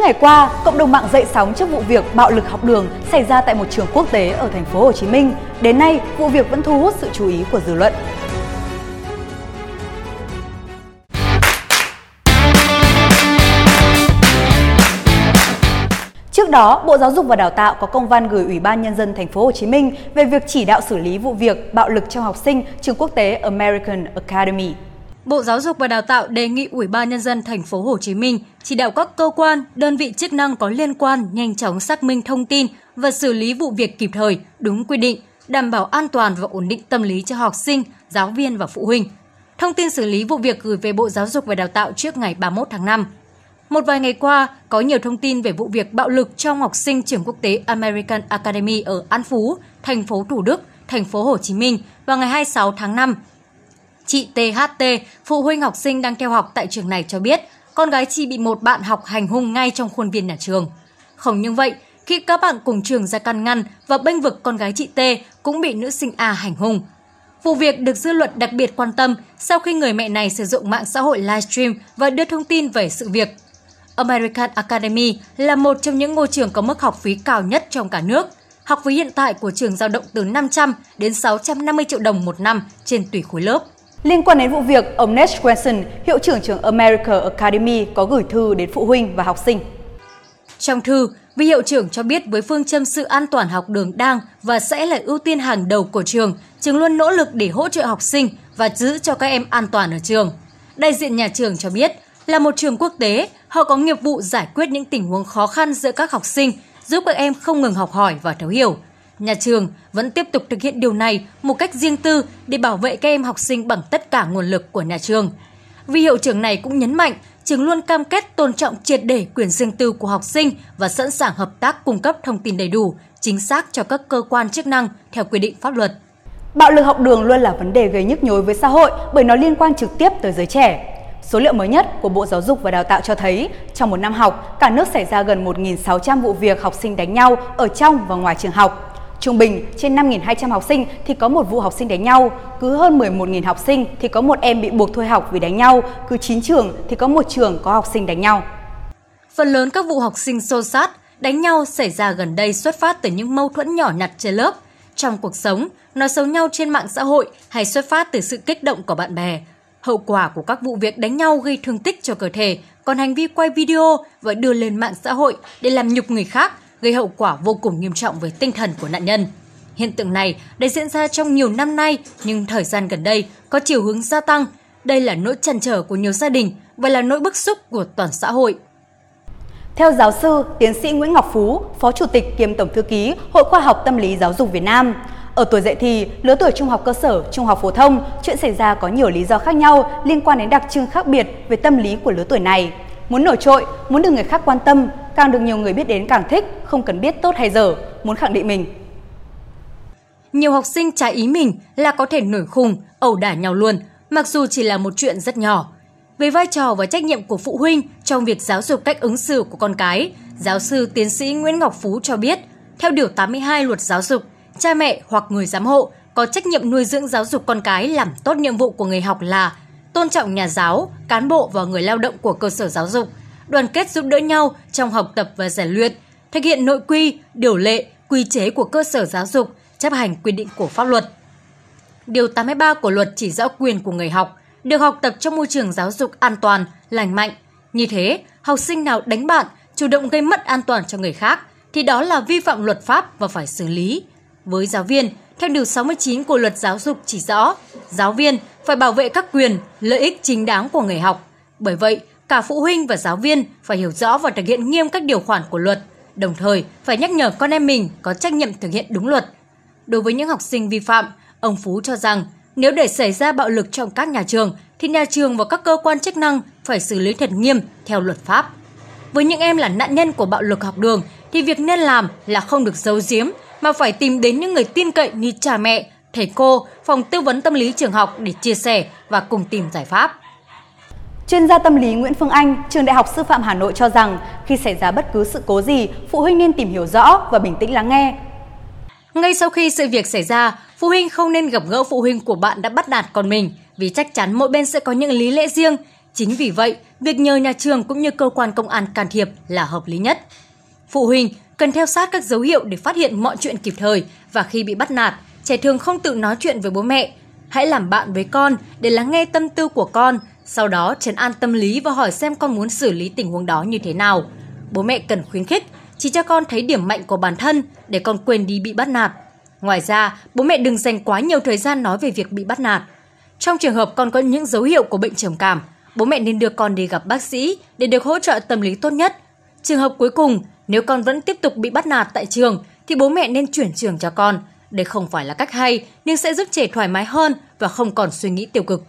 Những ngày qua, cộng đồng mạng dậy sóng trước vụ việc bạo lực học đường xảy ra tại một trường quốc tế ở thành phố Hồ Chí Minh. Đến nay, vụ việc vẫn thu hút sự chú ý của dư luận. Trước đó, Bộ Giáo dục và Đào tạo có công văn gửi Ủy ban nhân dân thành phố Hồ Chí Minh về việc chỉ đạo xử lý vụ việc bạo lực trong học sinh trường quốc tế American Academy. Bộ Giáo dục và Đào tạo đề nghị Ủy ban nhân dân thành phố Hồ Chí Minh chỉ đạo các cơ quan, đơn vị chức năng có liên quan nhanh chóng xác minh thông tin và xử lý vụ việc kịp thời, đúng quy định, đảm bảo an toàn và ổn định tâm lý cho học sinh, giáo viên và phụ huynh. Thông tin xử lý vụ việc gửi về Bộ Giáo dục và Đào tạo trước ngày 31 tháng 5. Một vài ngày qua, có nhiều thông tin về vụ việc bạo lực trong học sinh trường quốc tế American Academy ở An Phú, thành phố Thủ Đức, thành phố Hồ Chí Minh vào ngày 26 tháng 5. Chị THT, phụ huynh học sinh đang theo học tại trường này cho biết, con gái chị bị một bạn học hành hung ngay trong khuôn viên nhà trường. Không những vậy, khi các bạn cùng trường ra can ngăn và bênh vực con gái chị T cũng bị nữ sinh A hành hung. Vụ việc được dư luận đặc biệt quan tâm sau khi người mẹ này sử dụng mạng xã hội livestream và đưa thông tin về sự việc. American Academy là một trong những ngôi trường có mức học phí cao nhất trong cả nước. Học phí hiện tại của trường dao động từ 500 đến 650 triệu đồng một năm trên tùy khối lớp. Liên quan đến vụ việc, ông Ned Swenson, hiệu trưởng trường America Academy có gửi thư đến phụ huynh và học sinh. Trong thư, vị hiệu trưởng cho biết với phương châm sự an toàn học đường đang và sẽ là ưu tiên hàng đầu của trường, trường luôn nỗ lực để hỗ trợ học sinh và giữ cho các em an toàn ở trường. Đại diện nhà trường cho biết, là một trường quốc tế, họ có nghiệp vụ giải quyết những tình huống khó khăn giữa các học sinh, giúp các em không ngừng học hỏi và thấu hiểu. Nhà trường vẫn tiếp tục thực hiện điều này một cách riêng tư để bảo vệ các em học sinh bằng tất cả nguồn lực của nhà trường. Vì hiệu trưởng này cũng nhấn mạnh, trường luôn cam kết tôn trọng triệt để quyền riêng tư của học sinh và sẵn sàng hợp tác cung cấp thông tin đầy đủ, chính xác cho các cơ quan chức năng theo quy định pháp luật. Bạo lực học đường luôn là vấn đề gây nhức nhối với xã hội bởi nó liên quan trực tiếp tới giới trẻ. Số liệu mới nhất của Bộ Giáo dục và Đào tạo cho thấy, trong một năm học, cả nước xảy ra gần 1.600 vụ việc học sinh đánh nhau ở trong và ngoài trường học. Trung bình, trên 5.200 học sinh thì có một vụ học sinh đánh nhau, cứ hơn 11.000 học sinh thì có một em bị buộc thôi học vì đánh nhau, cứ 9 trường thì có một trường có học sinh đánh nhau. Phần lớn các vụ học sinh xô sát, đánh nhau xảy ra gần đây xuất phát từ những mâu thuẫn nhỏ nhặt trên lớp. Trong cuộc sống, nói xấu nhau trên mạng xã hội hay xuất phát từ sự kích động của bạn bè. Hậu quả của các vụ việc đánh nhau gây thương tích cho cơ thể, còn hành vi quay video và đưa lên mạng xã hội để làm nhục người khác gây hậu quả vô cùng nghiêm trọng với tinh thần của nạn nhân. Hiện tượng này đã diễn ra trong nhiều năm nay nhưng thời gian gần đây có chiều hướng gia tăng. Đây là nỗi trăn trở của nhiều gia đình và là nỗi bức xúc của toàn xã hội. Theo giáo sư, tiến sĩ Nguyễn Ngọc Phú, Phó Chủ tịch kiêm Tổng Thư ký Hội Khoa học Tâm lý Giáo dục Việt Nam, ở tuổi dậy thì, lứa tuổi trung học cơ sở, trung học phổ thông, chuyện xảy ra có nhiều lý do khác nhau liên quan đến đặc trưng khác biệt về tâm lý của lứa tuổi này. Muốn nổi trội, muốn được người khác quan tâm, càng được nhiều người biết đến càng thích, không cần biết tốt hay dở, muốn khẳng định mình. Nhiều học sinh trái ý mình là có thể nổi khùng, ẩu đả nhau luôn, mặc dù chỉ là một chuyện rất nhỏ. Về vai trò và trách nhiệm của phụ huynh trong việc giáo dục cách ứng xử của con cái, giáo sư tiến sĩ Nguyễn Ngọc Phú cho biết, theo Điều 82 Luật Giáo dục, cha mẹ hoặc người giám hộ có trách nhiệm nuôi dưỡng giáo dục con cái làm tốt nhiệm vụ của người học là tôn trọng nhà giáo, cán bộ và người lao động của cơ sở giáo dục, đoàn kết giúp đỡ nhau trong học tập và rèn luyện, thực hiện nội quy, điều lệ, quy chế của cơ sở giáo dục, chấp hành quy định của pháp luật. Điều 83 của luật chỉ rõ quyền của người học, được học tập trong môi trường giáo dục an toàn, lành mạnh. Như thế, học sinh nào đánh bạn, chủ động gây mất an toàn cho người khác, thì đó là vi phạm luật pháp và phải xử lý. Với giáo viên, theo Điều 69 của Luật Giáo dục chỉ rõ, giáo viên phải bảo vệ các quyền, lợi ích chính đáng của người học. Bởi vậy, cả phụ huynh và giáo viên phải hiểu rõ và thực hiện nghiêm các điều khoản của luật, đồng thời phải nhắc nhở con em mình có trách nhiệm thực hiện đúng luật. Đối với những học sinh vi phạm, ông Phú cho rằng nếu để xảy ra bạo lực trong các nhà trường thì nhà trường và các cơ quan chức năng phải xử lý thật nghiêm theo luật pháp. Với những em là nạn nhân của bạo lực học đường thì việc nên làm là không được giấu giếm mà phải tìm đến những người tin cậy như cha mẹ, thầy cô, phòng tư vấn tâm lý trường học để chia sẻ và cùng tìm giải pháp. Chuyên gia tâm lý Nguyễn Phương Anh, trường Đại học Sư phạm Hà Nội cho rằng khi xảy ra bất cứ sự cố gì, phụ huynh nên tìm hiểu rõ và bình tĩnh lắng nghe. Ngay sau khi sự việc xảy ra, phụ huynh không nên gặp gỡ phụ huynh của bạn đã bắt nạt con mình vì chắc chắn mỗi bên sẽ có những lý lẽ riêng. Chính vì vậy, việc nhờ nhà trường cũng như cơ quan công an can thiệp là hợp lý nhất. Phụ huynh cần theo sát các dấu hiệu để phát hiện mọi chuyện kịp thời và khi bị bắt nạt, trẻ thường không tự nói chuyện với bố mẹ. Hãy làm bạn với con để lắng nghe tâm tư của con, sau đó trấn an tâm lý và hỏi xem con muốn xử lý tình huống đó như thế nào. Bố mẹ cần khuyến khích, chỉ cho con thấy điểm mạnh của bản thân để con quên đi bị bắt nạt. Ngoài ra, bố mẹ đừng dành quá nhiều thời gian nói về việc bị bắt nạt. Trong trường hợp con có những dấu hiệu của bệnh trầm cảm, bố mẹ nên đưa con đi gặp bác sĩ để được hỗ trợ tâm lý tốt nhất. Trường hợp cuối cùng, nếu con vẫn tiếp tục bị bắt nạt tại trường thì bố mẹ nên chuyển trường cho con. Đây không phải là cách hay nhưng sẽ giúp trẻ thoải mái hơn và không còn suy nghĩ tiêu cực.